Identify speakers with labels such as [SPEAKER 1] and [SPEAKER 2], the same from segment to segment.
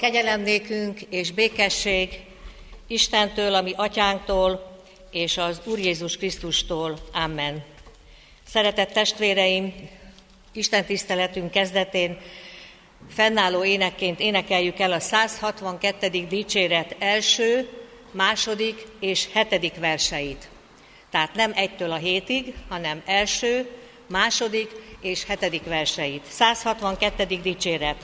[SPEAKER 1] kegyelem nékünk és békesség Istentől, ami atyánktól, és az Úr Jézus Krisztustól. Amen. Szeretett testvéreim, Isten tiszteletünk kezdetén fennálló énekként énekeljük el a 162. dicséret első, második és hetedik verseit. Tehát nem egytől a hétig, hanem első, második és hetedik verseit. 162. dicséret.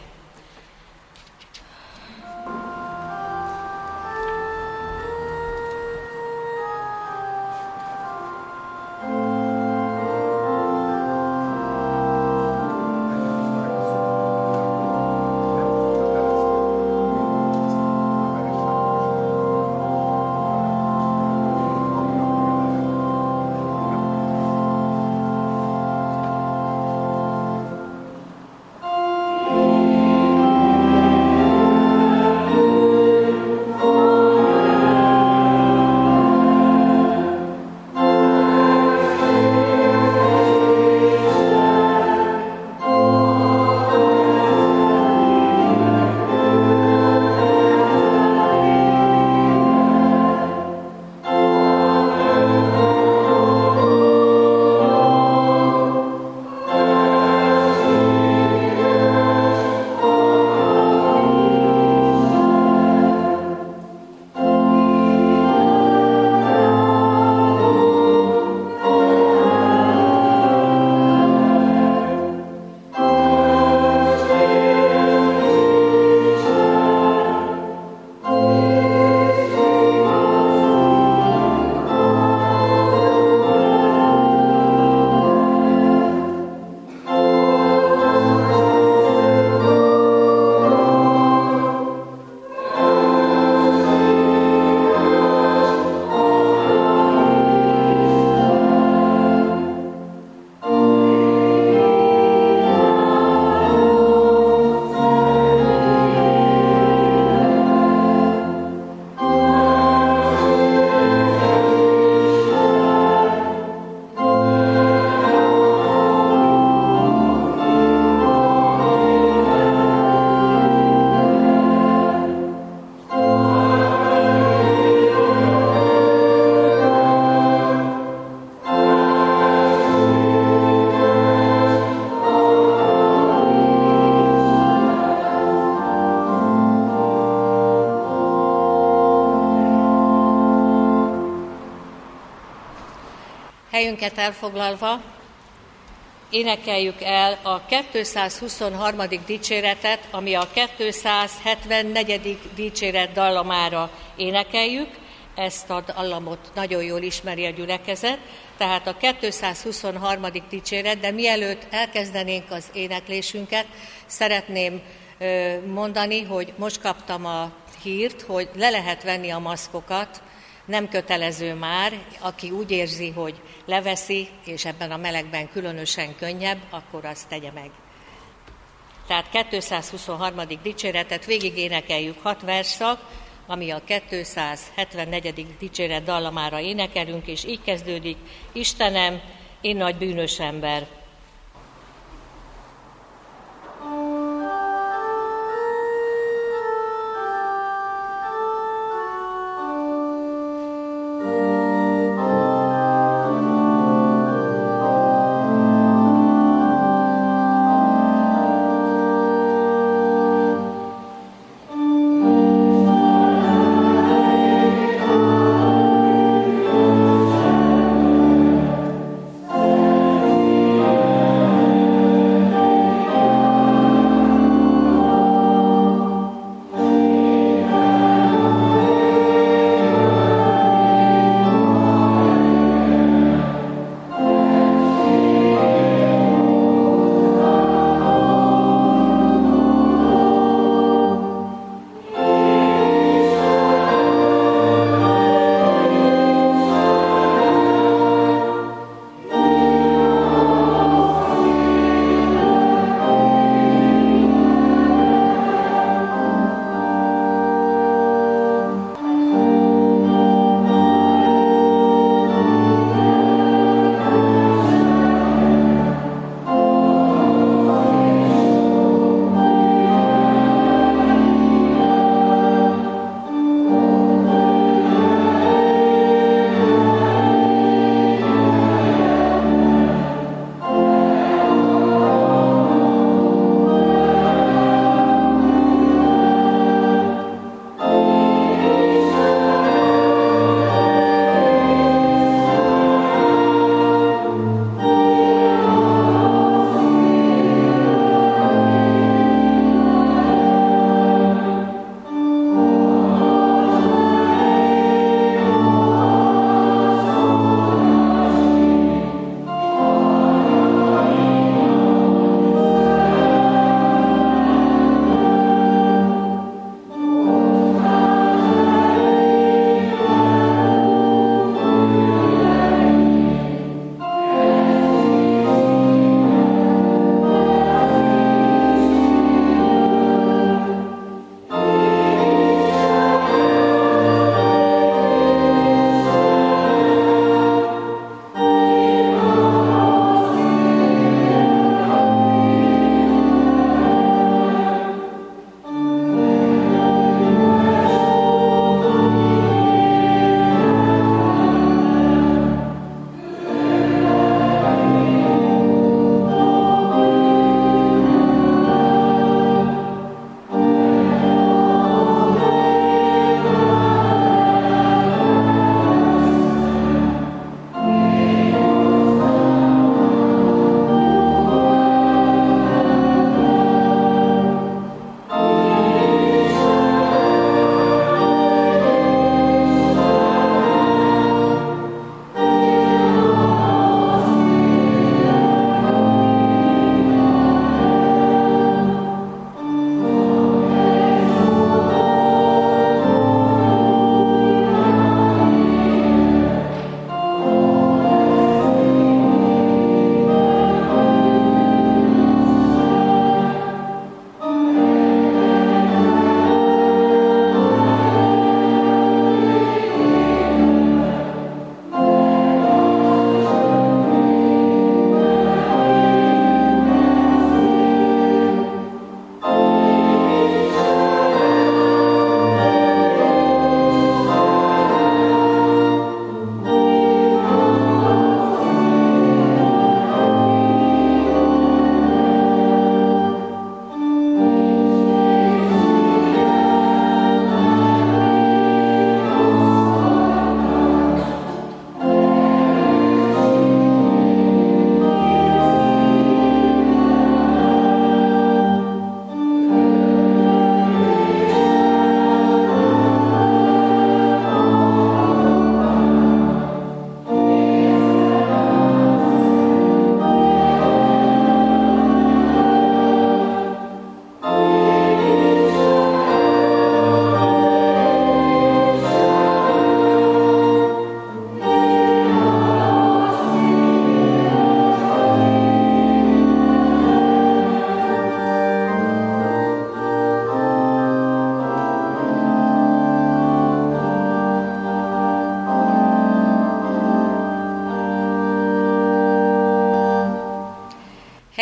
[SPEAKER 1] Helyünket elfoglalva, énekeljük el a 223. dicséretet, ami a 274. dicséret dallamára énekeljük. Ezt a dallamot nagyon jól ismeri a gyülekezet, tehát a 223. dicséret, de mielőtt elkezdenénk az éneklésünket, szeretném mondani, hogy most kaptam a hírt, hogy le lehet venni a maszkokat, nem kötelező már, aki úgy érzi, hogy leveszi, és ebben a melegben különösen könnyebb, akkor azt tegye meg. Tehát 223. dicséretet végig énekeljük hat verszak, ami a 274. dicséret dallamára énekelünk, és így kezdődik, Istenem, én nagy bűnös ember,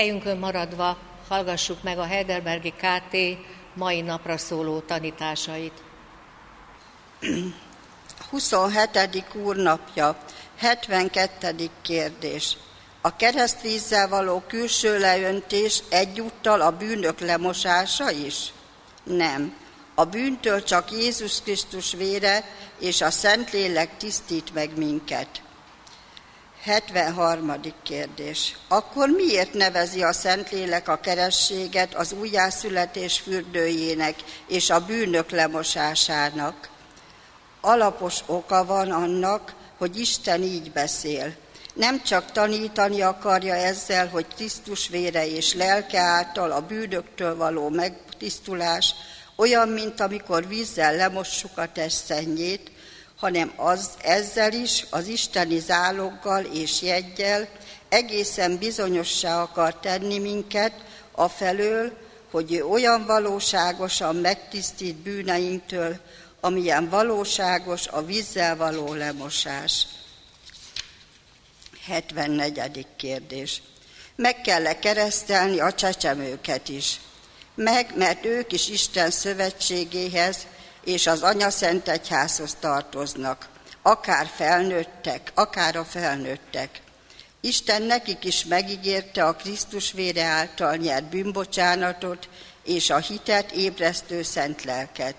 [SPEAKER 1] Helyünkön maradva hallgassuk meg a Heidelbergi KT mai napra szóló tanításait.
[SPEAKER 2] 27. úrnapja, 72. kérdés. A keresztvízzel való külső leöntés egyúttal a bűnök lemosása is? Nem. A bűntől csak Jézus Krisztus vére és a Szentlélek tisztít meg minket. 73. kérdés. Akkor miért nevezi a Szentlélek a kerességet az újjászületés fürdőjének és a bűnök lemosásának? Alapos oka van annak, hogy Isten így beszél. Nem csak tanítani akarja ezzel, hogy Krisztus vére és lelke által a bűnöktől való megtisztulás olyan, mint amikor vízzel lemossuk a test hanem az ezzel is, az isteni záloggal és jeggyel egészen bizonyossá akar tenni minket afelől, hogy ő olyan valóságosan megtisztít bűneinktől, amilyen valóságos a vízzel való lemosás. 74. kérdés. Meg kell-e keresztelni a csecsemőket is? Meg, mert ők is Isten szövetségéhez és az Anya Szent Egyházhoz tartoznak, akár felnőttek, akár a felnőttek. Isten nekik is megígérte a Krisztus vére által nyert bűnbocsánatot és a hitet ébresztő szent lelket.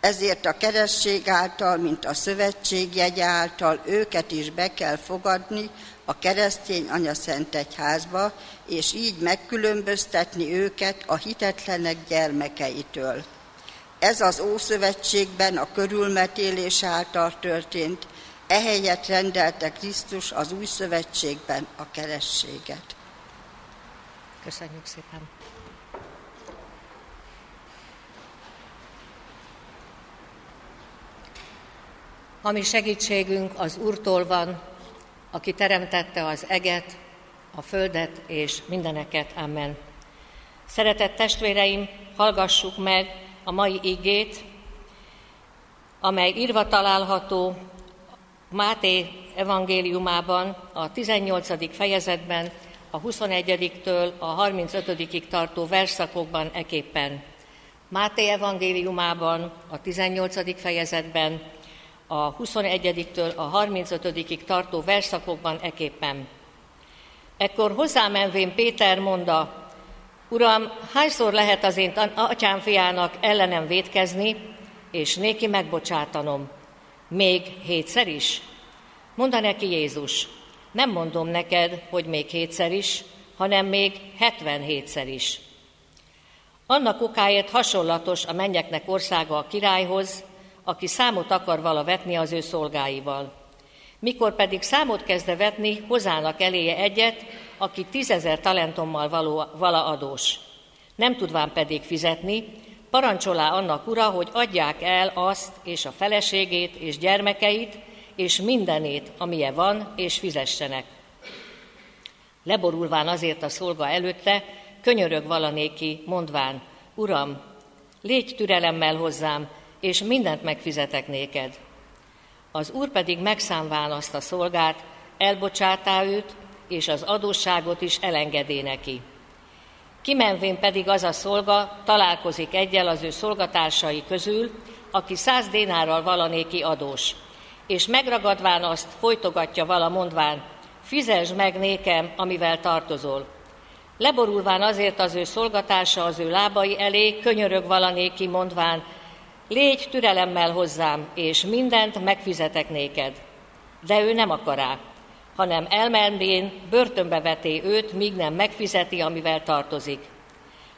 [SPEAKER 2] Ezért a keresség által, mint a szövetség jegy által őket is be kell fogadni a keresztény anya szent egyházba, és így megkülönböztetni őket a hitetlenek gyermekeitől. Ez az Ószövetségben a körülmetélés által történt, ehelyett rendelte Krisztus az Új Szövetségben a kerességet.
[SPEAKER 1] Köszönjük szépen! Ami segítségünk az Úrtól van, aki teremtette az eget, a földet és mindeneket. Amen. Szeretett testvéreim, hallgassuk meg a mai igét, amely írva található Máté evangéliumában, a 18. fejezetben, a 21-től a 35-ig tartó verszakokban eképpen. Máté evangéliumában, a 18. fejezetben, a 21-től a 35-ig tartó verszakokban eképpen. Ekkor hozzámenvén Péter mondta, Uram, hányszor lehet az én atyám fiának ellenem védkezni, és néki megbocsátanom? Még hétszer is? Monda neki Jézus, nem mondom neked, hogy még hétszer is, hanem még hetvenhétszer is. Annak okáért hasonlatos a mennyeknek országa a királyhoz, aki számot akar vala vetni az ő szolgáival. Mikor pedig számot kezde vetni, hozzának eléje egyet, aki tízezer talentommal való, vala adós. Nem tudván pedig fizetni, parancsolá annak ura, hogy adják el azt és a feleségét és gyermekeit, és mindenét, amilyen van, és fizessenek. Leborulván azért a szolga előtte, könyörög valanéki, mondván, Uram, légy türelemmel hozzám, és mindent megfizetek néked. Az úr pedig megszámván azt a szolgát, elbocsátá őt, és az adósságot is elengedé neki. Kimenvén pedig az a szolga találkozik egyel az ő szolgatársai közül, aki száz dénárral valanéki adós, és megragadván azt folytogatja vala mondván, fizesd meg nékem, amivel tartozol. Leborulván azért az ő szolgatársa az ő lábai elé, könyörög valanéki mondván, légy türelemmel hozzám, és mindent megfizetek néked. De ő nem akará, hanem elmenvén börtönbe veté őt, míg nem megfizeti, amivel tartozik.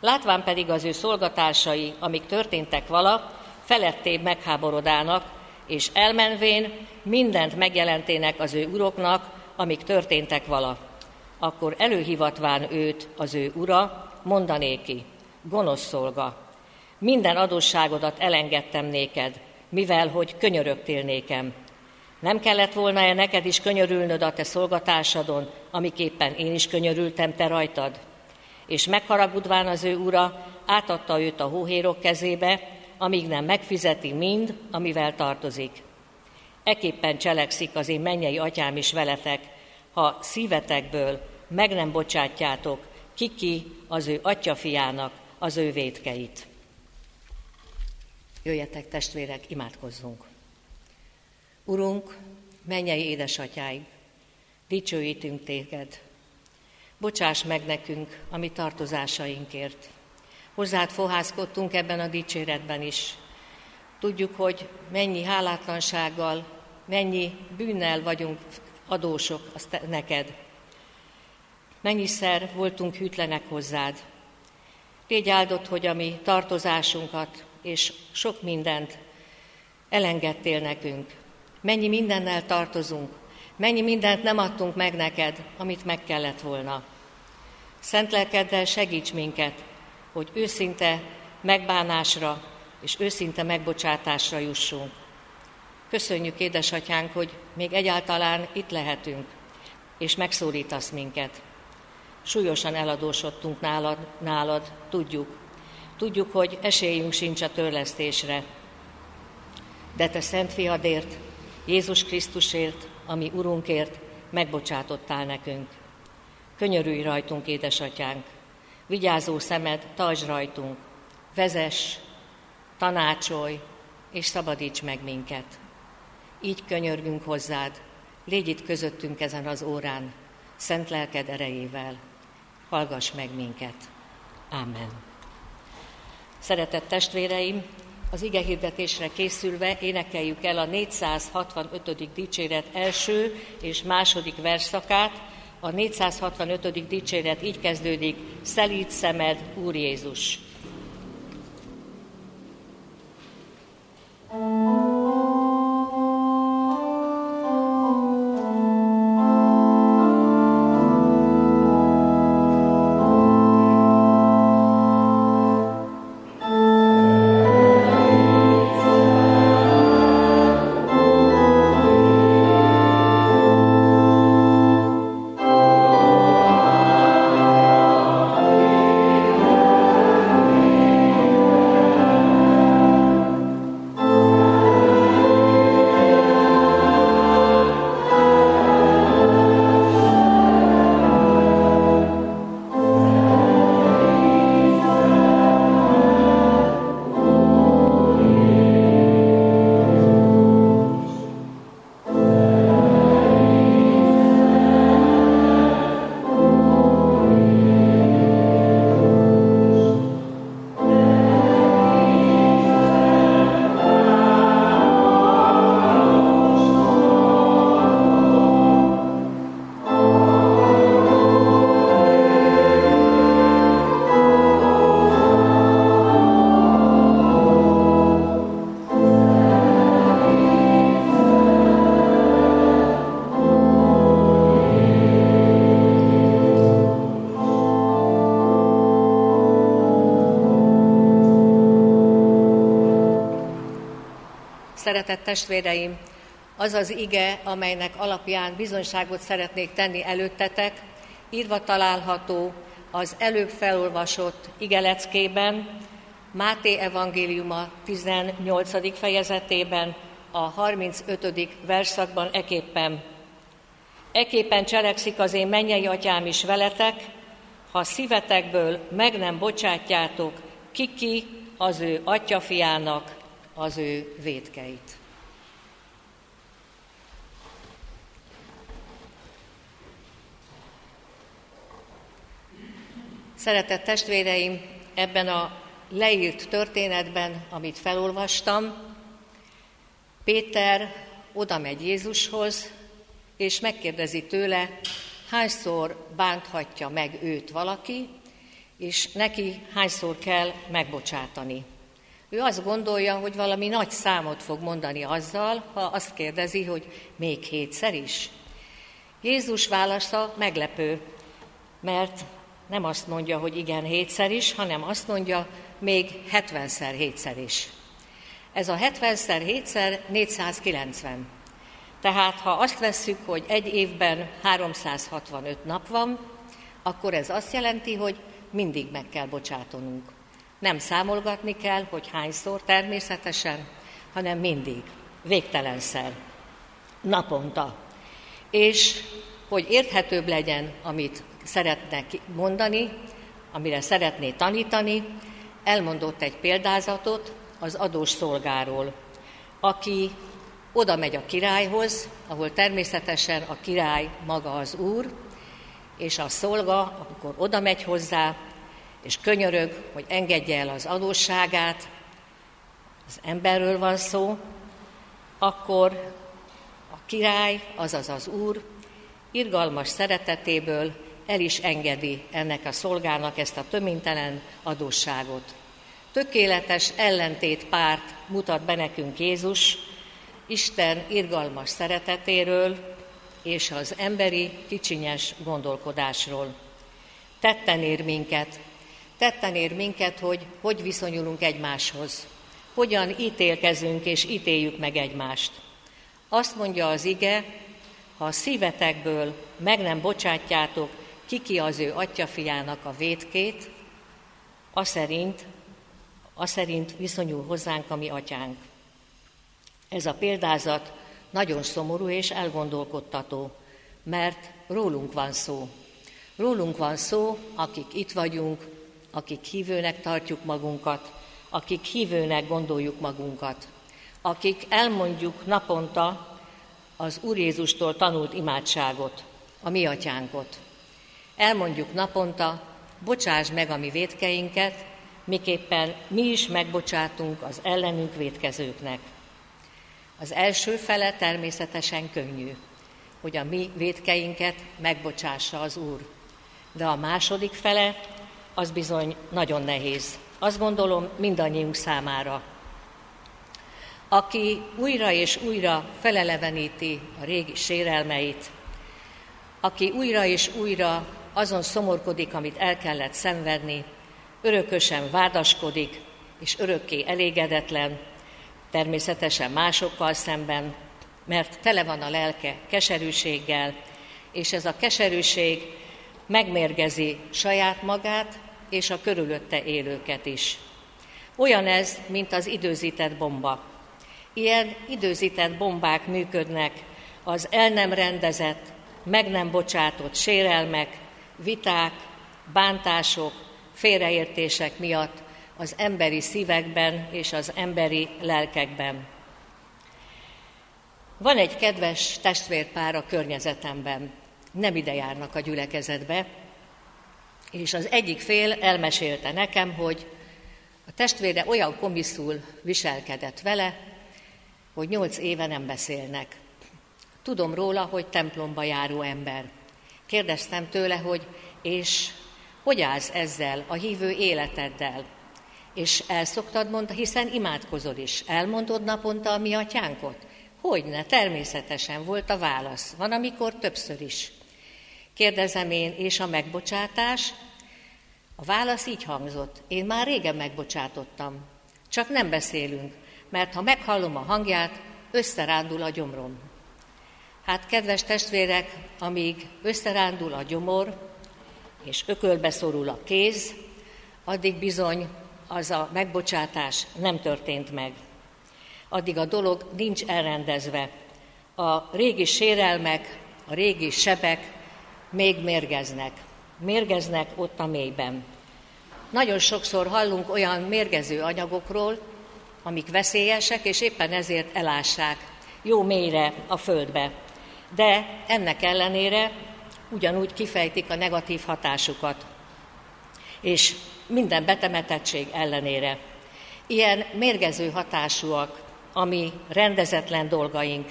[SPEAKER 1] Látván pedig az ő szolgatásai, amik történtek vala, felettébb megháborodának, és elmenvén mindent megjelentének az ő uroknak, amik történtek vala. Akkor előhivatván őt az ő ura, mondanéki, gonosz szolga, minden adósságodat elengedtem néked, mivel hogy könyörögtél nékem. Nem kellett volna-e neked is könyörülnöd a te szolgatásadon, amiképpen én is könyörültem te rajtad? És megharagudván az ő ura, átadta őt a hóhérok kezébe, amíg nem megfizeti mind, amivel tartozik. Eképpen cselekszik az én mennyei atyám is veletek, ha szívetekből meg nem bocsátjátok kiki az ő atyafiának az ő védkeit. Jöjjetek testvérek, imádkozzunk. Urunk, mennyei édesatyáig, dicsőítünk téged. Bocsáss meg nekünk a mi tartozásainkért. Hozzád fohászkodtunk ebben a dicséretben is. Tudjuk, hogy mennyi hálátlansággal, mennyi bűnnel vagyunk adósok azt neked. Mennyiszer voltunk hűtlenek hozzád. Légy áldott, hogy a mi tartozásunkat és sok mindent elengedtél nekünk. Mennyi mindennel tartozunk, mennyi mindent nem adtunk meg neked, amit meg kellett volna. Szent lelkeddel segíts minket, hogy őszinte megbánásra és őszinte megbocsátásra jussunk. Köszönjük, édesatyánk, hogy még egyáltalán itt lehetünk, és megszólítasz minket. Súlyosan eladósodtunk nálad, nálad, tudjuk. Tudjuk, hogy esélyünk sincs a törlesztésre. De te szent fiadért, Jézus Krisztusért, ami Urunkért megbocsátottál nekünk. Könyörülj rajtunk, édesatyánk, vigyázó szemed, tartsd rajtunk, vezess, tanácsolj, és szabadíts meg minket. Így könyörgünk hozzád, légy itt közöttünk ezen az órán, szent lelked erejével. Hallgass meg minket. Amen. Szeretett testvéreim, az ige hirdetésre készülve énekeljük el a 465. dicséret első és második verszakát. A 465. dicséret így kezdődik, Szelíd szemed, Úr Jézus! Szeretett testvéreim, az az ige, amelynek alapján bizonyságot szeretnék tenni előttetek, írva található az előbb felolvasott igeleckében, Máté evangéliuma 18. fejezetében, a 35. verszakban eképpen. Eképpen cselekszik az én mennyei atyám is veletek, ha szívetekből meg nem bocsátjátok, kiki az ő atyafiának az ő védkeit. Szeretett testvéreim, ebben a leírt történetben, amit felolvastam, Péter oda megy Jézushoz, és megkérdezi tőle, hányszor bánthatja meg őt valaki, és neki hányszor kell megbocsátani. Ő azt gondolja, hogy valami nagy számot fog mondani azzal, ha azt kérdezi, hogy még hétszer is. Jézus válasza meglepő, mert nem azt mondja, hogy igen, hétszer is, hanem azt mondja, még 70-szer hétszer is. Ez a 70-szer hétszer 490. Tehát ha azt vesszük, hogy egy évben 365 nap van, akkor ez azt jelenti, hogy mindig meg kell bocsátanunk. Nem számolgatni kell, hogy hányszor természetesen, hanem mindig, végtelenszer, naponta. És hogy érthetőbb legyen, amit szeretne mondani, amire szeretné tanítani, elmondott egy példázatot az adós szolgáról, aki oda megy a királyhoz, ahol természetesen a király maga az úr, és a szolga, amikor oda megy hozzá, és könyörög, hogy engedje el az adósságát, az emberről van szó, akkor a király, azaz az úr, irgalmas szeretetéből el is engedi ennek a szolgának ezt a töménytelen adósságot. Tökéletes ellentét párt mutat be nekünk Jézus, Isten irgalmas szeretetéről és az emberi kicsinyes gondolkodásról. Tetten ér minket, tetten ér minket, hogy hogy viszonyulunk egymáshoz, hogyan ítélkezünk és ítéljük meg egymást. Azt mondja az ige, ha a szívetekből meg nem bocsátjátok kiki az ő atyafiának a vétkét, a szerint, a szerint viszonyul hozzánk a mi atyánk. Ez a példázat nagyon szomorú és elgondolkodtató, mert rólunk van szó. Rólunk van szó, akik itt vagyunk, akik hívőnek tartjuk magunkat, akik hívőnek gondoljuk magunkat, akik elmondjuk naponta az Úr Jézustól tanult imádságot, a mi atyánkot. Elmondjuk naponta, bocsáss meg a mi védkeinket, miképpen mi is megbocsátunk az ellenünk védkezőknek. Az első fele természetesen könnyű, hogy a mi védkeinket megbocsássa az Úr. De a második fele az bizony nagyon nehéz. Azt gondolom mindannyiunk számára. Aki újra és újra feleleveníti a régi sérelmeit, aki újra és újra azon szomorkodik, amit el kellett szenvedni, örökösen vádaskodik, és örökké elégedetlen, természetesen másokkal szemben, mert tele van a lelke keserűséggel, és ez a keserűség megmérgezi saját magát és a körülötte élőket is. Olyan ez, mint az időzített bomba. Ilyen időzített bombák működnek az el nem rendezett, meg nem bocsátott sérelmek, viták, bántások, félreértések miatt az emberi szívekben és az emberi lelkekben. Van egy kedves testvérpár a környezetemben, nem ide járnak a gyülekezetbe, és az egyik fél elmesélte nekem, hogy a testvére olyan komiszul viselkedett vele, hogy nyolc éve nem beszélnek. Tudom róla, hogy templomba járó ember. Kérdeztem tőle, hogy és hogy állsz ezzel, a hívő életeddel? És el szoktad mondani, hiszen imádkozol is. Elmondod naponta a mi atyánkot? Hogyne, természetesen volt a válasz. Van, amikor többször is. Kérdezem én, és a megbocsátás? A válasz így hangzott. Én már régen megbocsátottam. Csak nem beszélünk, mert ha meghallom a hangját, összerándul a gyomrom. Hát, kedves testvérek, amíg összerándul a gyomor, és ökölbe szorul a kéz, addig bizony az a megbocsátás nem történt meg. Addig a dolog nincs elrendezve. A régi sérelmek, a régi sebek még mérgeznek. Mérgeznek ott a mélyben. Nagyon sokszor hallunk olyan mérgező anyagokról, amik veszélyesek, és éppen ezért elássák jó mélyre a földbe. De ennek ellenére ugyanúgy kifejtik a negatív hatásukat. És minden betemetettség ellenére. Ilyen mérgező hatásúak a mi rendezetlen dolgaink,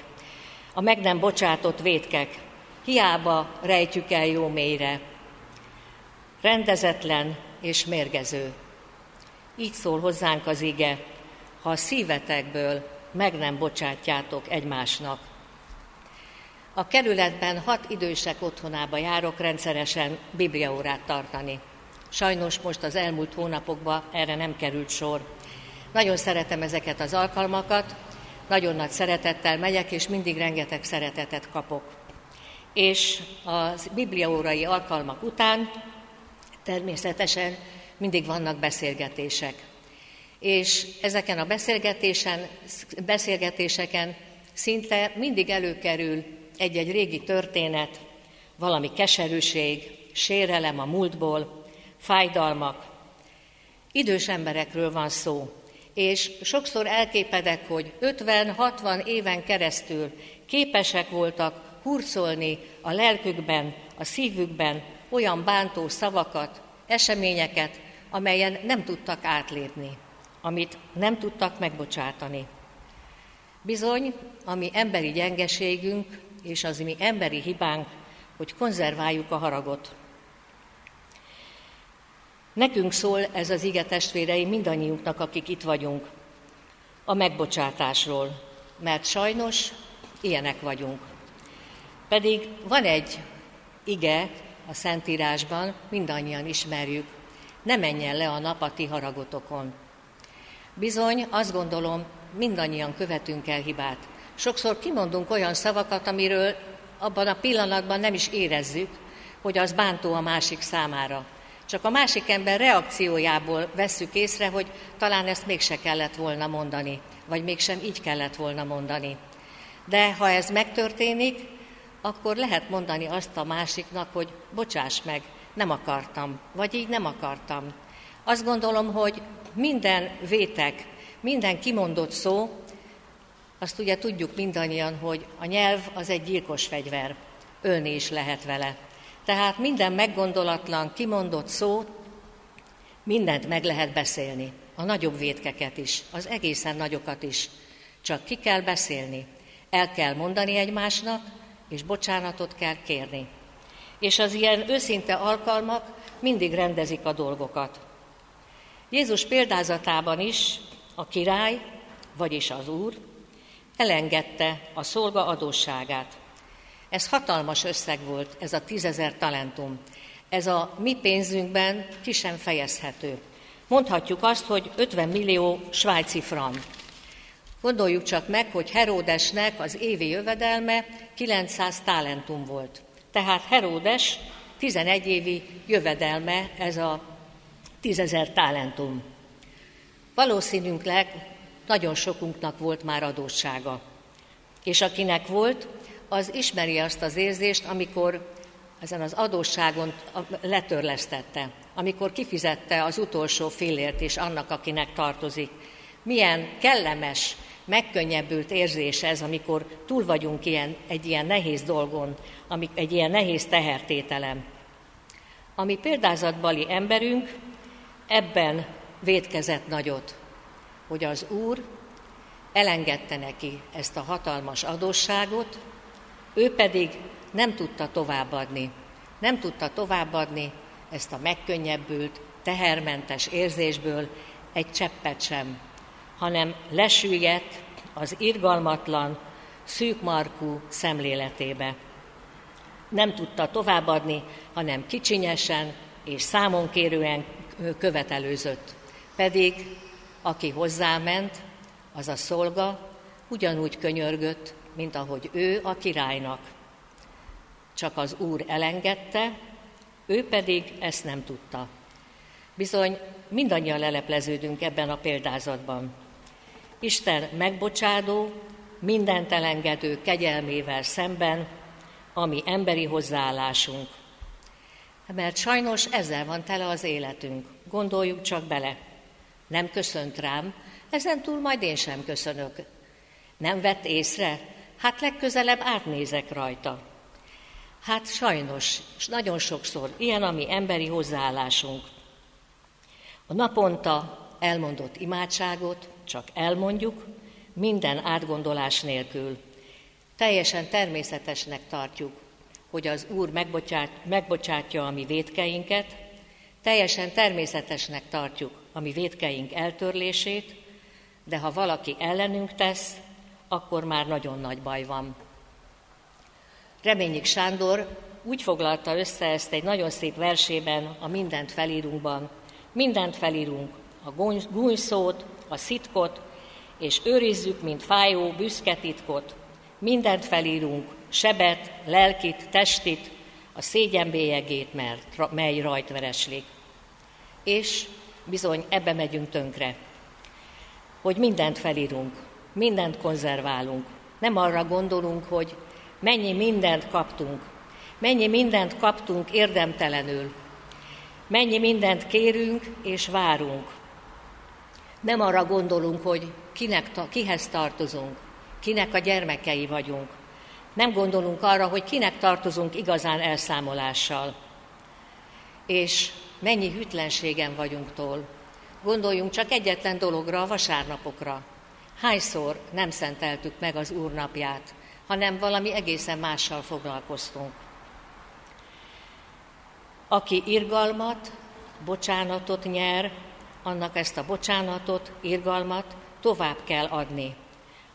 [SPEAKER 1] a meg nem bocsátott vétkek, hiába rejtjük el jó mélyre. Rendezetlen és mérgező. Így szól hozzánk az ige, ha a szívetekből meg nem bocsátjátok egymásnak. A kerületben hat idősek otthonába járok rendszeresen bibliaórát tartani. Sajnos most az elmúlt hónapokban erre nem került sor. Nagyon szeretem ezeket az alkalmakat, nagyon nagy szeretettel megyek, és mindig rengeteg szeretetet kapok. És a bibliaórai alkalmak után természetesen mindig vannak beszélgetések. És ezeken a beszélgetésen, beszélgetéseken szinte mindig előkerül egy-egy régi történet, valami keserűség, sérelem a múltból, fájdalmak. Idős emberekről van szó, és sokszor elképedek, hogy 50-60 éven keresztül képesek voltak hurcolni a lelkükben, a szívükben olyan bántó szavakat, eseményeket, amelyen nem tudtak átlépni, amit nem tudtak megbocsátani. Bizony, ami emberi gyengeségünk, és az mi emberi hibánk, hogy konzerváljuk a haragot. Nekünk szól ez az ige testvéreim, mindannyiunknak, akik itt vagyunk, a megbocsátásról, mert sajnos ilyenek vagyunk. Pedig van egy ige a Szentírásban, mindannyian ismerjük, ne menjen le a nap a ti haragotokon. Bizony, azt gondolom, mindannyian követünk el hibát. Sokszor kimondunk olyan szavakat, amiről abban a pillanatban nem is érezzük, hogy az bántó a másik számára. Csak a másik ember reakciójából vesszük észre, hogy talán ezt mégse kellett volna mondani, vagy mégsem így kellett volna mondani. De ha ez megtörténik, akkor lehet mondani azt a másiknak, hogy bocsáss meg, nem akartam, vagy így nem akartam. Azt gondolom, hogy minden vétek, minden kimondott szó, azt ugye tudjuk mindannyian, hogy a nyelv az egy gyilkos fegyver, ölni is lehet vele. Tehát minden meggondolatlan, kimondott szó, mindent meg lehet beszélni, a nagyobb vétkeket is, az egészen nagyokat is. Csak ki kell beszélni, el kell mondani egymásnak, és bocsánatot kell kérni. És az ilyen őszinte alkalmak mindig rendezik a dolgokat. Jézus példázatában is a király, vagyis az úr, elengedte a szolga adósságát. Ez hatalmas összeg volt, ez a tízezer talentum. Ez a mi pénzünkben ki sem fejezhető. Mondhatjuk azt, hogy 50 millió svájci frank. Gondoljuk csak meg, hogy Heródesnek az évi jövedelme 900 talentum volt. Tehát Heródes 11 évi jövedelme ez a 10.000 talentum. Valószínűleg nagyon sokunknak volt már adóssága. És akinek volt, az ismeri azt az érzést, amikor ezen az adósságon letörlesztette, amikor kifizette az utolsó fillért is annak, akinek tartozik. Milyen kellemes, megkönnyebbült érzés ez, amikor túl vagyunk ilyen, egy ilyen nehéz dolgon, egy ilyen nehéz tehertételem. Ami példázatbali emberünk ebben védkezett nagyot, hogy az Úr elengedte neki ezt a hatalmas adósságot, ő pedig nem tudta továbbadni. Nem tudta továbbadni ezt a megkönnyebbült, tehermentes érzésből egy cseppet sem, hanem lesüllyedt az irgalmatlan, szűkmarkú szemléletébe. Nem tudta továbbadni, hanem kicsinyesen és számonkérően követelőzött. Pedig aki hozzáment, az a szolga, ugyanúgy könyörgött, mint ahogy ő a királynak. Csak az Úr elengedte, ő pedig ezt nem tudta. Bizony, mindannyian lelepleződünk ebben a példázatban. Isten megbocsádó, mindent elengedő kegyelmével szemben, ami emberi hozzáállásunk. Mert sajnos ezzel van tele az életünk. Gondoljuk csak bele. Nem köszönt rám, ezen túl majd én sem köszönök. Nem vett észre? Hát legközelebb átnézek rajta. Hát sajnos, és nagyon sokszor ilyen a mi emberi hozzáállásunk. A naponta elmondott imádságot csak elmondjuk, minden átgondolás nélkül. Teljesen természetesnek tartjuk, hogy az Úr megbocsát, megbocsátja a mi védkeinket, teljesen természetesnek tartjuk a mi védkeink eltörlését, de ha valaki ellenünk tesz, akkor már nagyon nagy baj van. Reményik Sándor úgy foglalta össze ezt egy nagyon szép versében, a Mindent felírunkban. Mindent felírunk, a gúnyszót, a szitkot, és őrizzük, mint fájó, büszke titkot. Mindent felírunk, sebet, lelkit, testit, a szégyenbélyegét, mert, mely rajt vereslik. És bizony ebbe megyünk tönkre, hogy mindent felírunk, mindent konzerválunk. Nem arra gondolunk, hogy mennyi mindent kaptunk, Mennyi mindent kaptunk érdemtelenül. Mennyi mindent kérünk és várunk. Nem arra gondolunk, hogy kinek, kihez tartozunk, kinek a gyermekei vagyunk. Nem gondolunk arra, hogy kinek tartozunk igazán elszámolással. És mennyi hűtlenségen vagyunk tól. Gondoljunk csak egyetlen dologra, a vasárnapokra. Hányszor nem szenteltük meg az Úr napját, hanem valami egészen mással foglalkoztunk. Aki irgalmat, bocsánatot nyer, annak ezt a bocsánatot, irgalmat tovább kell adni.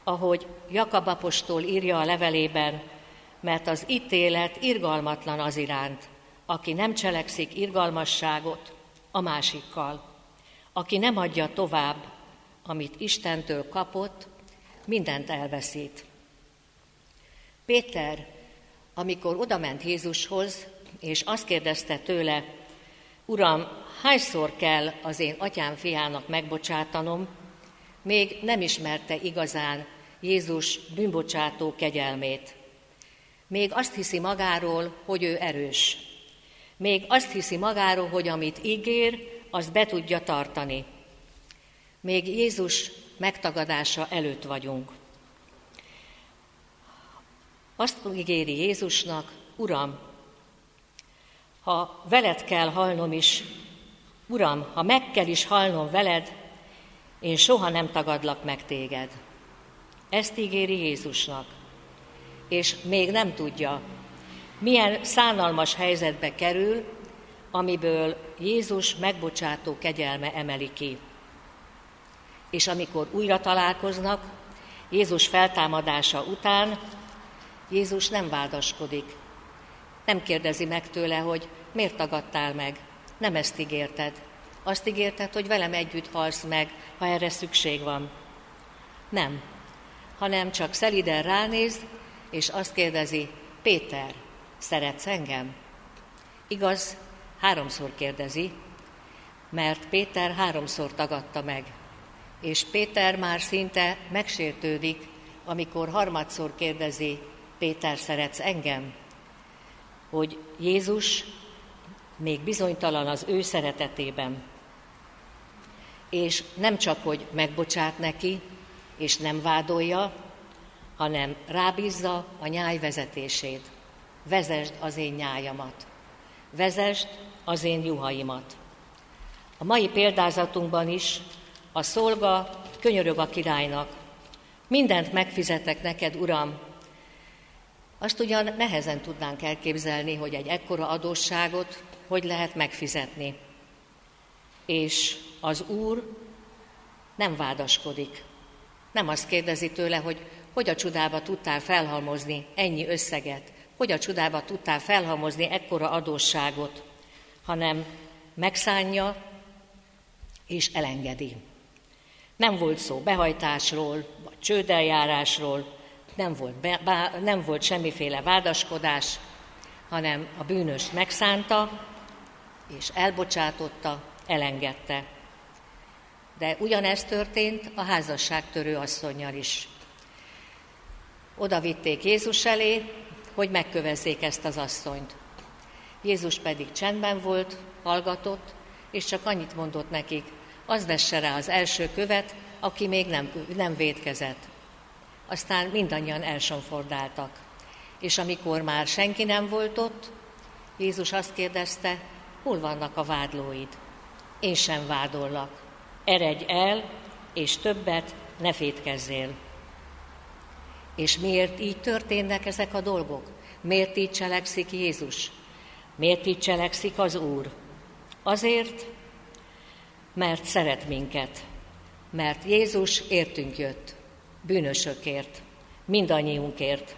[SPEAKER 1] Ahogy Jakab apostol írja a levelében, mert az ítélet irgalmatlan az iránt, aki nem cselekszik irgalmasságot a másikkal, aki nem adja tovább, amit Istentől kapott, mindent elveszít. Péter, amikor odament Jézushoz, és azt kérdezte tőle, Uram, hányszor kell az én atyám fiának megbocsátanom, még nem ismerte igazán Jézus bűnbocsátó kegyelmét. Még azt hiszi magáról, hogy ő erős. Még azt hiszi magáról, hogy amit ígér, azt be tudja tartani. Még Jézus megtagadása előtt vagyunk. Azt ígéri Jézusnak, Uram, ha veled kell halnom is, Uram, ha meg kell is halnom veled, én soha nem tagadlak meg téged. Ezt ígéri Jézusnak. És még nem tudja, milyen szánalmas helyzetbe kerül, amiből Jézus megbocsátó kegyelme emeli ki. És amikor újra találkoznak, Jézus feltámadása után, Jézus nem vádaskodik. Nem kérdezi meg tőle, hogy miért tagadtál meg. Nem ezt ígérted. Azt ígérted, hogy velem együtt halsz meg, ha erre szükség van. Nem, hanem csak szeliden ránéz, és azt kérdezi, Péter, szeretsz engem? Igaz, háromszor kérdezi, mert Péter háromszor tagadta meg. És Péter már szinte megsértődik, amikor harmadszor kérdezi, Péter, szeretsz engem? Hogy Jézus még bizonytalan az ő szeretetében. És nem csak, hogy megbocsát neki, és nem vádolja, hanem rábízza a nyáj vezetését. Vezesd az én nyájamat. Vezesd az én juhaimat. A mai példázatunkban is a szolga könyörög a királynak. Mindent megfizetek neked, Uram. Azt ugyan nehezen tudnánk elképzelni, hogy egy ekkora adósságot hogy lehet megfizetni. És az Úr nem vádaskodik. Nem azt kérdezi tőle, hogy hogy a csodába tudtál felhalmozni ennyi összeget, hogy a csodába tudtál felhalmozni ekkora adósságot, hanem megszánja és elengedi. Nem volt szó behajtásról, vagy csődeljárásról, nem volt, be, bá, nem volt semmiféle vádaskodás, hanem a bűnöst megszánta, és elbocsátotta, elengedte. De ugyanezt történt a házasságtörő asszonynal is. Oda vitték Jézus elé, hogy megkövezzék ezt az asszonyt. Jézus pedig csendben volt, hallgatott, és csak annyit mondott nekik, az vesse rá az első követ, aki még nem, nem védkezett. Aztán mindannyian elsonfordáltak. És amikor már senki nem volt ott, Jézus azt kérdezte, hol vannak a vádlóid? Én sem vádollak. Eredj el, és többet ne fétkezzél. És miért így történnek ezek a dolgok? Miért így cselekszik Jézus? Miért így cselekszik az Úr? Azért, mert szeret minket, mert Jézus értünk jött, bűnösökért, mindannyiunkért.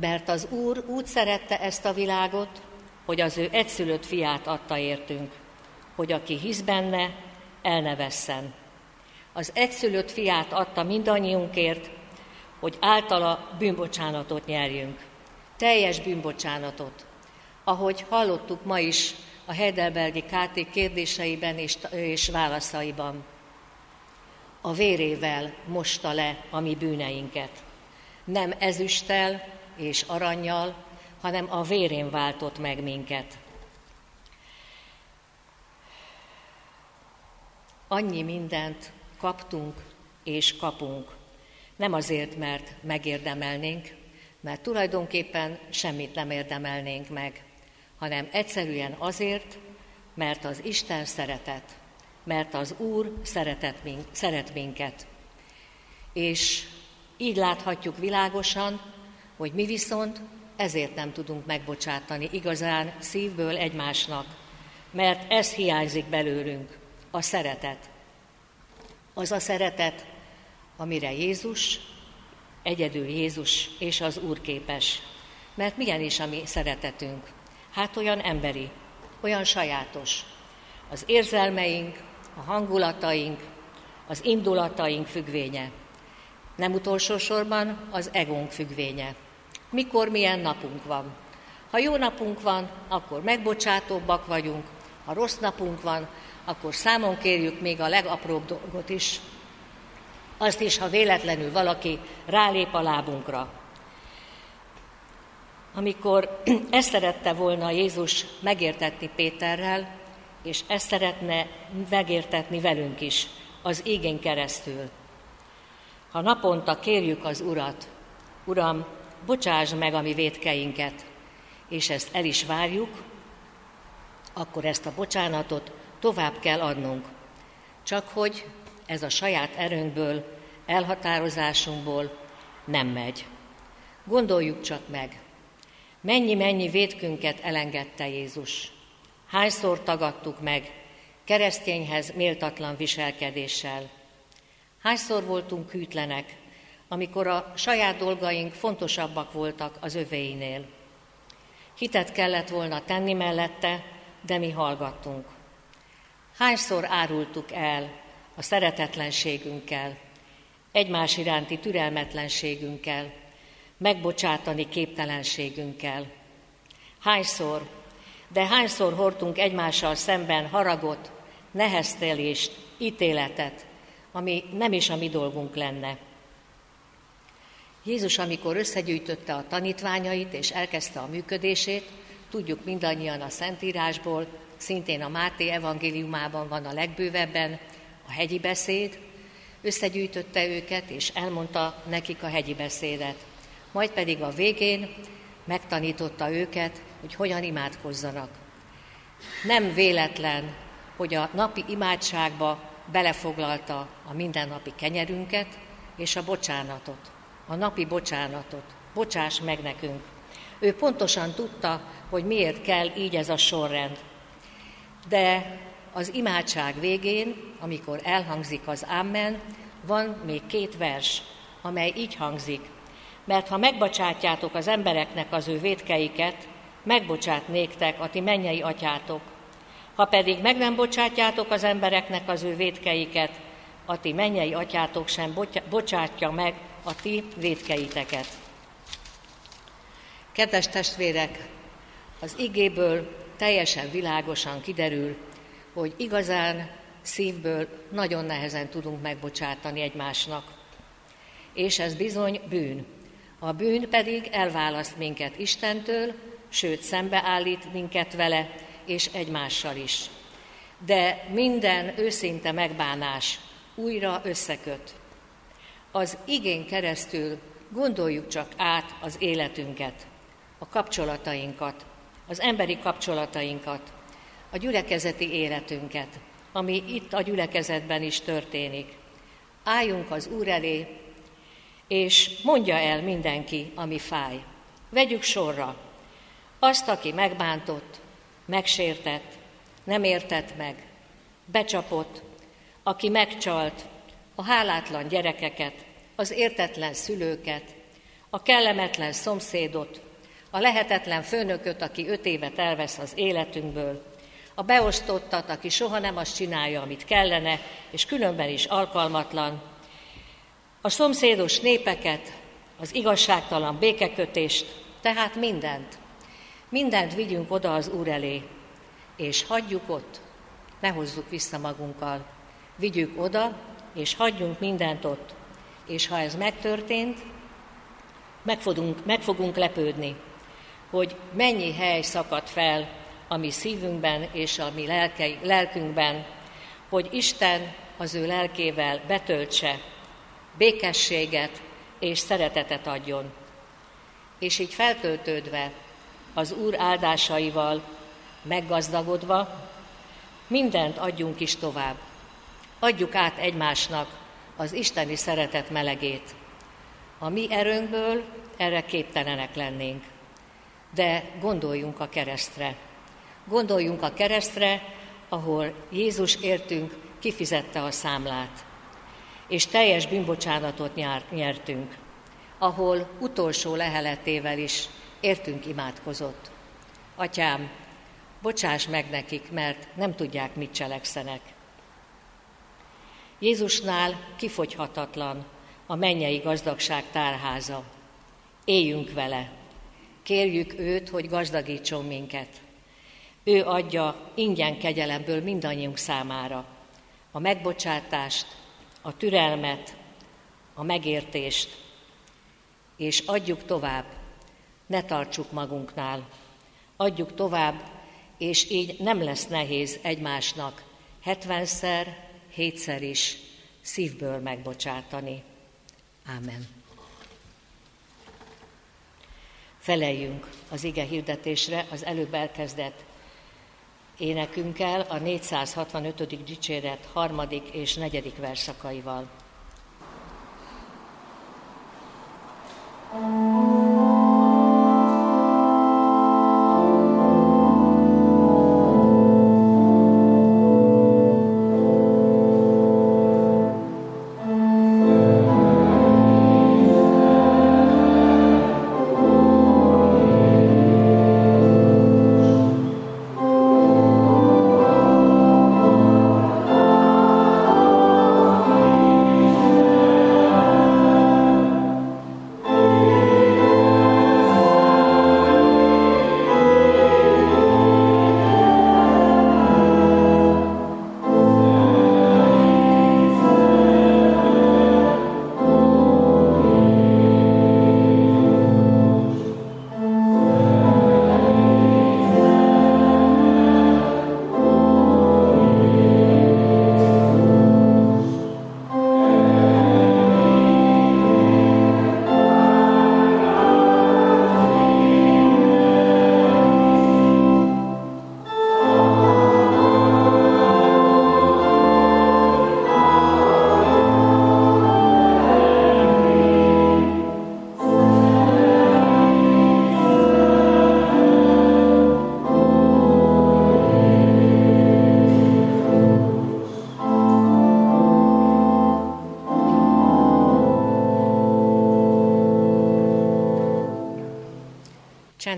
[SPEAKER 1] Mert az Úr úgy szerette ezt a világot, hogy az ő egyszülött fiát adta értünk, hogy aki hisz benne, el ne vesszen. Az egyszülött fiát adta mindannyiunkért, hogy általa bűnbocsánatot nyerjünk. Teljes bűnbocsánatot. Ahogy hallottuk ma is a Heidelbergi KT kérdéseiben és, és válaszaiban. A vérével mosta le a mi bűneinket. Nem ezüsttel és aranyjal, hanem a vérén váltott meg minket. Annyi mindent kaptunk és kapunk. Nem azért, mert megérdemelnénk, mert tulajdonképpen semmit nem érdemelnénk meg, hanem egyszerűen azért, mert az Isten szeretet, mert az Úr szeretet mink, szeret minket. És így láthatjuk világosan, hogy mi viszont ezért nem tudunk megbocsátani igazán szívből egymásnak, mert ez hiányzik belőlünk, a szeretet. Az a szeretet, amire Jézus, egyedül Jézus és az Úr képes. Mert milyen is a mi szeretetünk? Hát olyan emberi, olyan sajátos. Az érzelmeink, a hangulataink, az indulataink függvénye. Nem utolsó sorban az egónk függvénye. Mikor milyen napunk van. Ha jó napunk van, akkor megbocsátóbbak vagyunk, ha rossz napunk van, akkor számon kérjük még a legapróbb dolgot is, azt is, ha véletlenül valaki rálép a lábunkra. Amikor ezt szerette volna Jézus megértetni Péterrel, és ezt szeretne megértetni velünk is, az égén keresztül. Ha naponta kérjük az Urat, Uram, bocsáss meg a mi védkeinket, és ezt el is várjuk, akkor ezt a bocsánatot tovább kell adnunk. Csak hogy ez a saját erőnkből, elhatározásunkból nem megy. Gondoljuk csak meg, mennyi-mennyi védkünket elengedte Jézus. Hányszor tagadtuk meg keresztényhez méltatlan viselkedéssel. Hányszor voltunk hűtlenek, amikor a saját dolgaink fontosabbak voltak az övéinél. Hitet kellett volna tenni mellette, de mi hallgattunk. Hányszor árultuk el a szeretetlenségünkkel, egymás iránti türelmetlenségünkkel, megbocsátani képtelenségünkkel. Hányszor, de hányszor hordtunk egymással szemben haragot, neheztelést, ítéletet, ami nem is a mi dolgunk lenne. Jézus, amikor összegyűjtötte a tanítványait és elkezdte a működését, tudjuk mindannyian a Szentírásból, szintén a Máté evangéliumában van a legbővebben, a hegyi beszéd, összegyűjtötte őket, és elmondta nekik a hegyi beszédet. Majd pedig a végén megtanította őket, hogy hogyan imádkozzanak. Nem véletlen, hogy a napi imádságba belefoglalta a mindennapi kenyerünket és a bocsánatot, a napi bocsánatot. Bocsáss meg nekünk. Ő pontosan tudta, hogy miért kell így ez a sorrend. De az imádság végén, amikor elhangzik az Amen, van még két vers, amely így hangzik. Mert ha megbocsátjátok az embereknek az ő védkeiket, megbocsát néktek a ti mennyei atyátok. Ha pedig meg nem bocsátjátok az embereknek az ő védkeiket, a ti mennyei atyátok sem bocsátja meg a ti védkeiteket. Kedves testvérek, az igéből teljesen világosan kiderül, hogy igazán szívből nagyon nehezen tudunk megbocsátani egymásnak. És ez bizony bűn. A bűn pedig elválaszt minket Istentől, sőt szembeállít minket vele és egymással is. De minden őszinte megbánás újra összeköt. Az igén keresztül gondoljuk csak át az életünket, a kapcsolatainkat, az emberi kapcsolatainkat, a gyülekezeti életünket, ami itt a gyülekezetben is történik. Álljunk az Úr elé, és mondja el mindenki, ami fáj. Vegyük sorra azt, aki megbántott, megsértett, nem értett meg, becsapott, aki megcsalt, a hálátlan gyerekeket, az értetlen szülőket, a kellemetlen szomszédot, a lehetetlen főnököt, aki öt évet elvesz az életünkből, a beosztottat, aki soha nem azt csinálja, amit kellene, és különben is alkalmatlan, a szomszédos népeket, az igazságtalan békekötést, tehát mindent. Mindent vigyünk oda az Úr elé, és hagyjuk ott, ne hozzuk vissza magunkkal. Vigyük oda, és hagyjunk mindent ott. És ha ez megtörtént, meg fogunk, meg fogunk lepődni, hogy mennyi hely szakad fel a mi szívünkben és a mi lelkei, lelkünkben, hogy Isten az ő lelkével betöltse, békességet és szeretetet adjon. És így feltöltődve, az Úr áldásaival meggazdagodva, mindent adjunk is tovább. Adjuk át egymásnak az isteni szeretet melegét. A mi erőnkből erre képtelenek lennénk. De gondoljunk a keresztre. Gondoljunk a keresztre, ahol Jézus értünk kifizette a számlát, és teljes bűnbocsánatot nyertünk, ahol utolsó leheletével is értünk imádkozott. Atyám, bocsáss meg nekik, mert nem tudják, mit cselekszenek. Jézusnál kifogyhatatlan a mennyei gazdagság tárháza. Éljünk vele, kérjük őt, hogy gazdagítson minket. Ő adja ingyen kegyelemből mindannyiunk számára a megbocsátást, a türelmet, a megértést, és adjuk tovább, ne tartsuk magunknál, adjuk tovább, és így nem lesz nehéz egymásnak hetvenszer, hétszer is szívből megbocsátani. Ámen. Feleljünk az ige hirdetésre az előbb elkezdett énekünkkel, a 465. dicséret harmadik és negyedik verszakaival. thank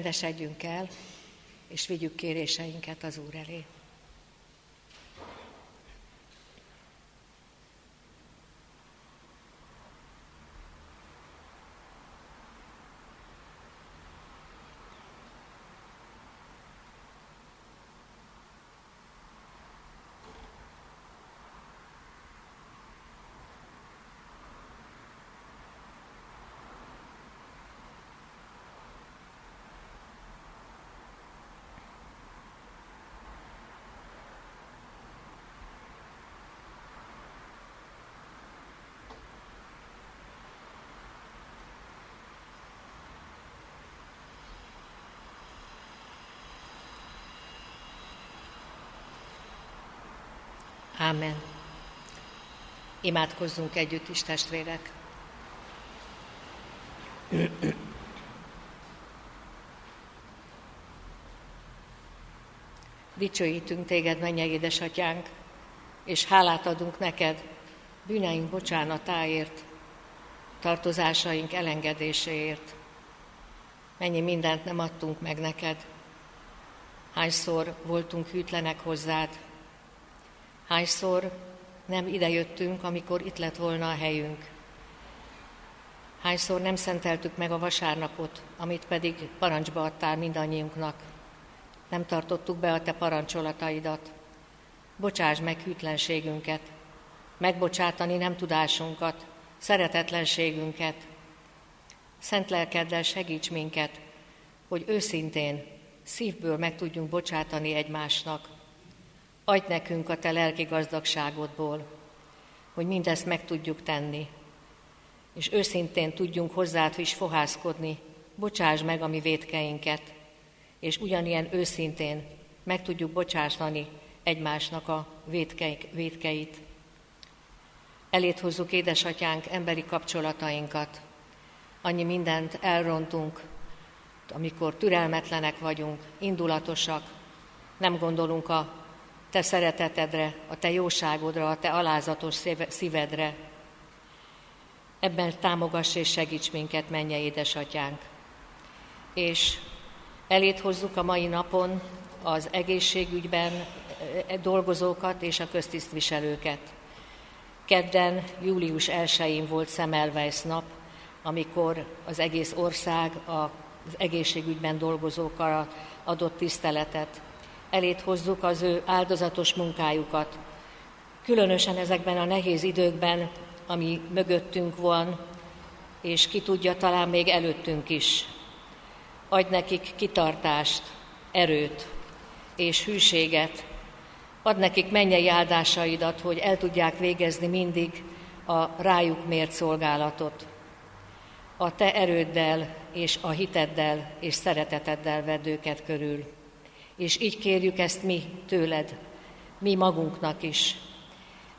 [SPEAKER 1] Csendesedjünk el, és vigyük kéréseinket az Úr elé. Ámen. Imádkozzunk együtt is, testvérek. Dicsőítünk téged, mennyei édesatyánk, és hálát adunk neked bűneink bocsánatáért, tartozásaink elengedéséért. Mennyi mindent nem adtunk meg neked. Hányszor voltunk hűtlenek hozzád, Hányszor nem idejöttünk, amikor itt lett volna a helyünk. Hányszor nem szenteltük meg a vasárnapot, amit pedig parancsba adtál mindannyiunknak. Nem tartottuk be a te parancsolataidat. Bocsáss meg hűtlenségünket, megbocsátani nem tudásunkat, szeretetlenségünket. Szent lelkeddel segíts minket, hogy őszintén, szívből meg tudjunk bocsátani egymásnak. Adj nekünk a Te lelki gazdagságodból, hogy mindezt meg tudjuk tenni, és őszintén tudjunk hozzád is fohászkodni, bocsáss meg a mi védkeinket, és ugyanilyen őszintén meg tudjuk bocsátani egymásnak a védkeik, védkeit. Elét hozzuk, édesatyánk, emberi kapcsolatainkat. Annyi mindent elrontunk, amikor türelmetlenek vagyunk, indulatosak, nem gondolunk a te szeretetedre, a te jóságodra, a te alázatos szívedre. Ebben támogass és segíts minket, menje édesatyánk. És elét hozzuk a mai napon az egészségügyben eh, dolgozókat és a köztisztviselőket. Kedden, július 1-én volt Semmelweis nap, amikor az egész ország az egészségügyben dolgozókra adott tiszteletet. Elét hozzuk az ő áldozatos munkájukat. Különösen ezekben a nehéz időkben, ami mögöttünk van, és ki tudja, talán még előttünk is. Adj nekik kitartást, erőt és hűséget. Ad nekik mennyei áldásaidat, hogy el tudják végezni mindig a rájuk mért szolgálatot. A te erőddel és a hiteddel és szereteteddel vedd őket körül. És így kérjük ezt mi tőled, mi magunknak is.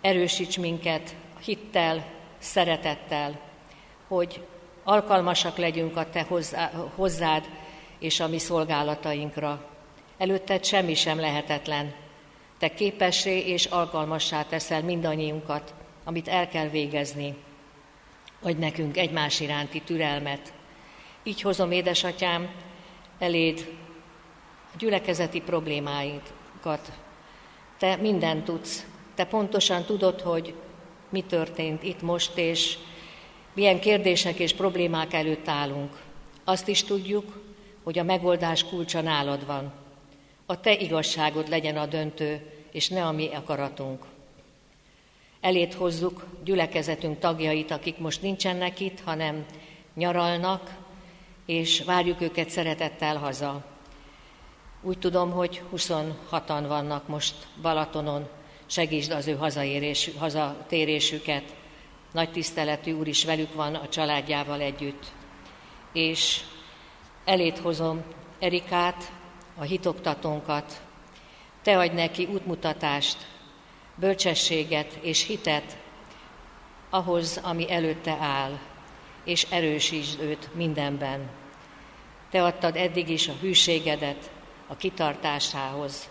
[SPEAKER 1] Erősíts minket hittel, szeretettel, hogy alkalmasak legyünk a te hozzád és a mi szolgálatainkra. Előtted semmi sem lehetetlen. Te képessé és alkalmassá teszel mindannyiunkat, amit el kell végezni. Adj nekünk egymás iránti türelmet. Így hozom, édesatyám, eléd gyülekezeti problémáinkat. Te mindent tudsz. Te pontosan tudod, hogy mi történt itt most, és milyen kérdések és problémák előtt állunk. Azt is tudjuk, hogy a megoldás kulcsa nálad van. A te igazságod legyen a döntő, és ne a mi akaratunk. Elét hozzuk gyülekezetünk tagjait, akik most nincsenek itt, hanem nyaralnak, és várjuk őket szeretettel haza. Úgy tudom, hogy 26-an vannak most Balatonon, segítsd az ő hazaérés, hazatérésüket. Nagy tiszteletű úr is velük van a családjával együtt. És elét hozom Erikát, a hitoktatónkat. Te adj neki útmutatást, bölcsességet és hitet ahhoz, ami előtte áll, és erősítsd őt mindenben. Te adtad eddig is a hűségedet a kitartásához,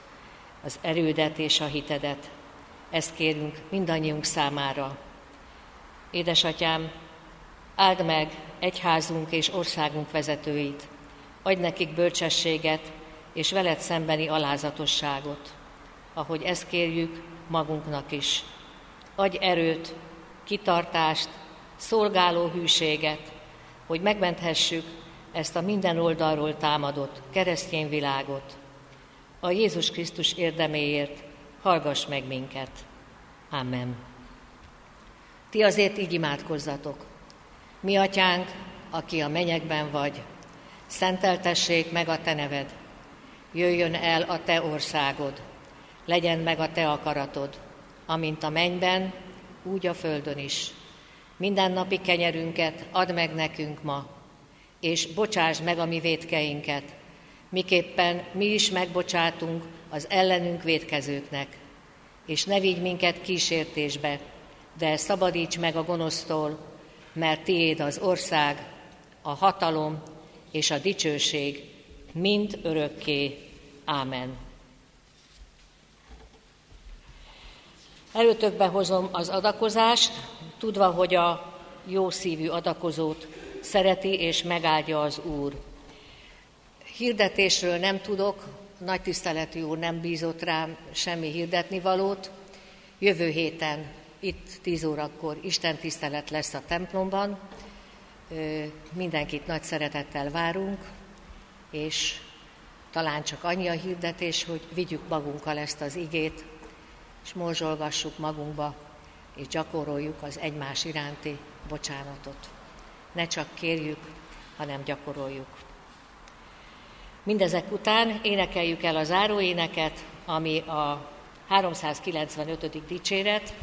[SPEAKER 1] az erődet és a hitedet. Ezt kérünk mindannyiunk számára. Édesatyám, áld meg egyházunk és országunk vezetőit, adj nekik bölcsességet és veled szembeni alázatosságot, ahogy ezt kérjük magunknak is. Adj erőt, kitartást, szolgáló hűséget, hogy megmenthessük ezt a minden oldalról támadott keresztény világot. A Jézus Krisztus érdeméért hallgass meg minket. Amen. Ti azért így imádkozzatok. Mi, atyánk, aki a menyekben vagy, szenteltessék meg a te neved, jöjjön el a te országod, legyen meg a te akaratod, amint a mennyben, úgy a földön is. Minden napi kenyerünket add meg nekünk ma, és bocsáss meg a mi védkeinket, miképpen mi is megbocsátunk az ellenünk védkezőknek. És ne vigy minket kísértésbe, de szabadíts meg a gonosztól, mert tiéd az ország, a hatalom és a dicsőség mind örökké. Ámen. Előtökbe hozom az adakozást, tudva, hogy a jó szívű adakozót szereti és megáldja az Úr. Hirdetésről nem tudok, nagy tiszteletű úr nem bízott rám semmi hirdetni valót. Jövő héten itt 10 órakor Isten tisztelet lesz a templomban. Mindenkit nagy szeretettel várunk, és talán csak annyi a hirdetés, hogy vigyük magunkkal ezt az igét, és morzsolgassuk magunkba, és gyakoroljuk az egymás iránti bocsánatot. Ne csak kérjük, hanem gyakoroljuk. Mindezek után énekeljük el a záróéneket, ami a 395. dicséret,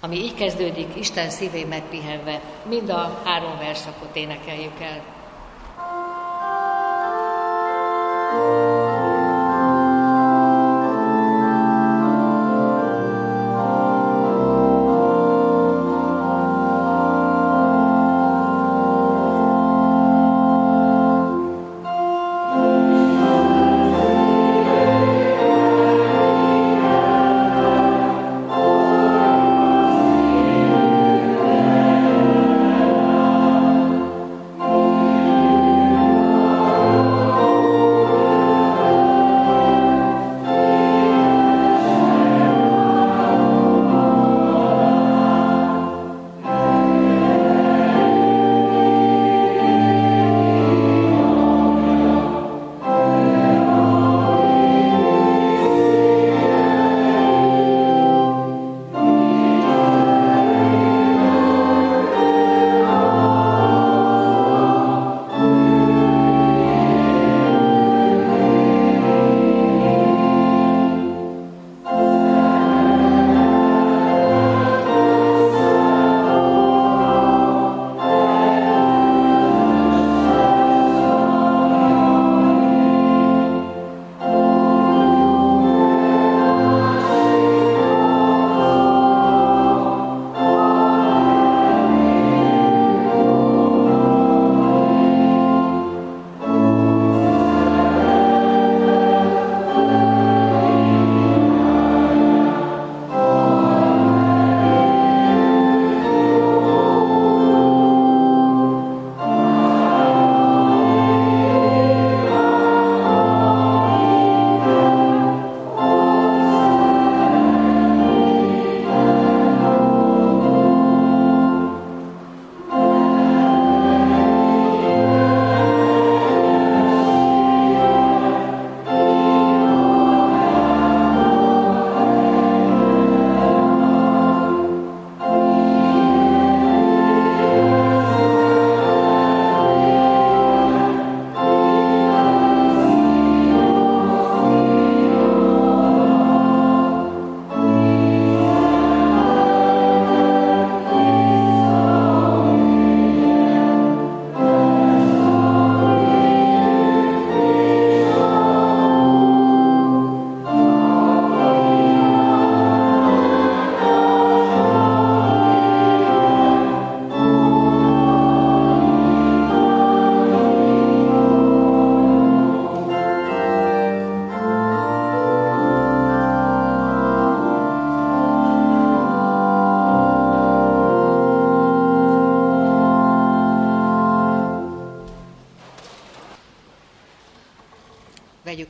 [SPEAKER 1] ami így kezdődik, Isten szívén megpihenve. Mind a három verszakot énekeljük el. thank you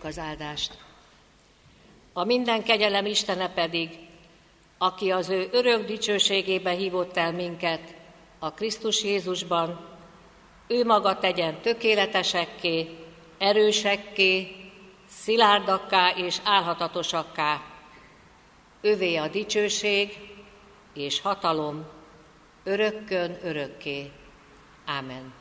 [SPEAKER 1] az áldást. A minden kegyelem Istene pedig, aki az ő örök dicsőségébe hívott el minket a Krisztus Jézusban, ő maga tegyen tökéletesekké, erősekké, szilárdakká és álhatatosakká. Övé a dicsőség és hatalom örökkön örökké. Ámen.